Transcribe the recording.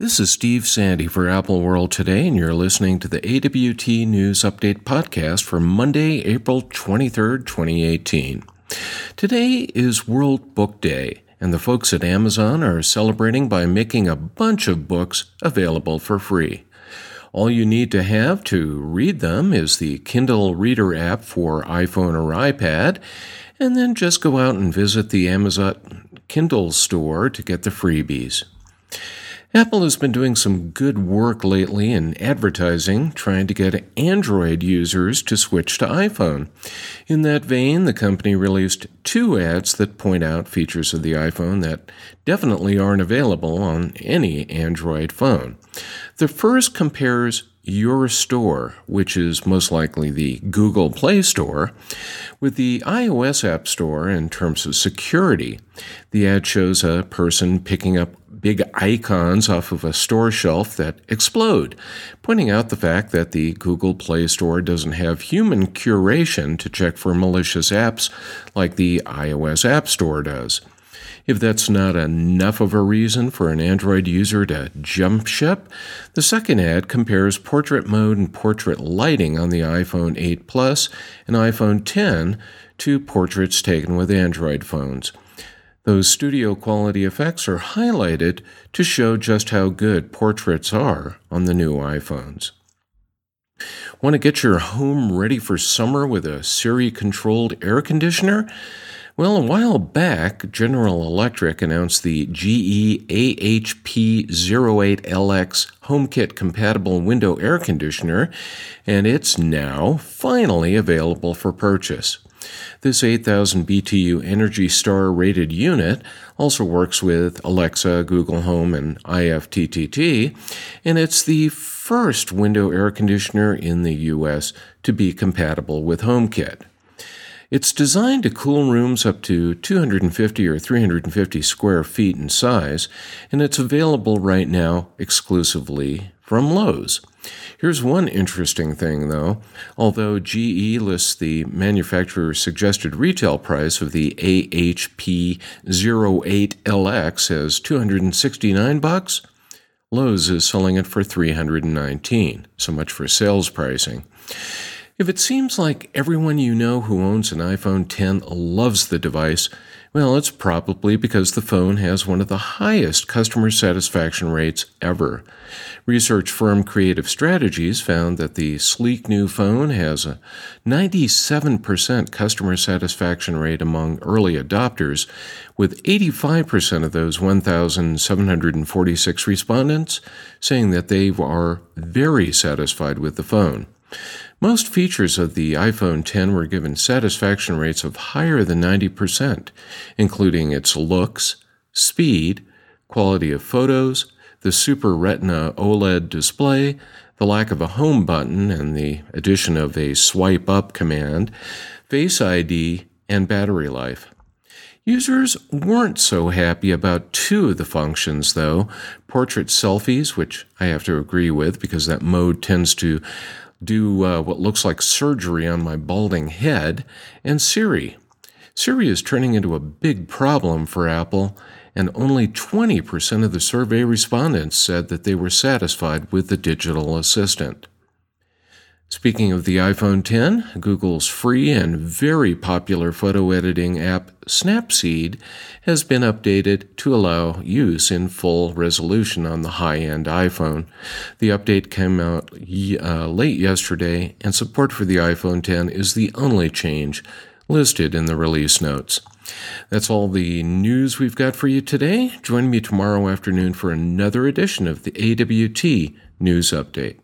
This is Steve Sande for Apple World Today, and you're listening to the AWT News Update podcast for Monday, April 23rd, 2018. Today is World Book Day, and the folks at Amazon are celebrating by making a bunch of books available for free. All you need to have to read them is the Kindle Reader app for iPhone or iPad, and then just go out and visit the Amazon Kindle store to get the freebies. Apple has been doing some good work lately in advertising, trying to get Android users to switch to iPhone. In that vein, the company released two ads that point out features of the iPhone that definitely aren't available on any Android phone. The first compares your store, which is most likely the Google Play Store, with the iOS App Store in terms of security. The ad shows a person picking up big icons off of a store shelf that explode, pointing out the fact that the Google Play Store doesn't have human curation to check for malicious apps like the iOS App Store does. If that's not enough of a reason for an Android user to jump ship, the second ad compares portrait mode and portrait lighting on the iPhone 8 Plus and iPhone 10 to portraits taken with Android phones. Those studio quality effects are highlighted to show just how good portraits are on the new iPhones. Want to get your home ready for summer with a Siri controlled air conditioner? Well, a while back, General Electric announced the GE AHP08LX HomeKit compatible window air conditioner, and it's now finally available for purchase. This 8000 BTU Energy Star rated unit also works with Alexa, Google Home, and IFTTT, and it's the first window air conditioner in the US to be compatible with HomeKit. It's designed to cool rooms up to 250 or 350 square feet in size, and it's available right now exclusively from Lowe's. Here's one interesting thing, though. Although GE lists the manufacturer's suggested retail price of the AHP08LX as 269 bucks, Lowe's is selling it for 319. So much for sales pricing. If it seems like everyone you know who owns an iPhone 10 loves the device, well, it's probably because the phone has one of the highest customer satisfaction rates ever. Research firm Creative Strategies found that the sleek new phone has a 97% customer satisfaction rate among early adopters, with 85% of those 1,746 respondents saying that they are very satisfied with the phone. Most features of the iPhone 10 were given satisfaction rates of higher than 90%, including its looks, speed, quality of photos, the Super Retina OLED display, the lack of a home button and the addition of a swipe up command, Face ID, and battery life. Users weren't so happy about two of the functions, though portrait selfies, which I have to agree with because that mode tends to do uh, what looks like surgery on my balding head, and Siri. Siri is turning into a big problem for Apple, and only 20% of the survey respondents said that they were satisfied with the digital assistant. Speaking of the iPhone 10, Google's free and very popular photo editing app Snapseed has been updated to allow use in full resolution on the high end iPhone. The update came out uh, late yesterday, and support for the iPhone 10 is the only change listed in the release notes. That's all the news we've got for you today. Join me tomorrow afternoon for another edition of the AWT News Update.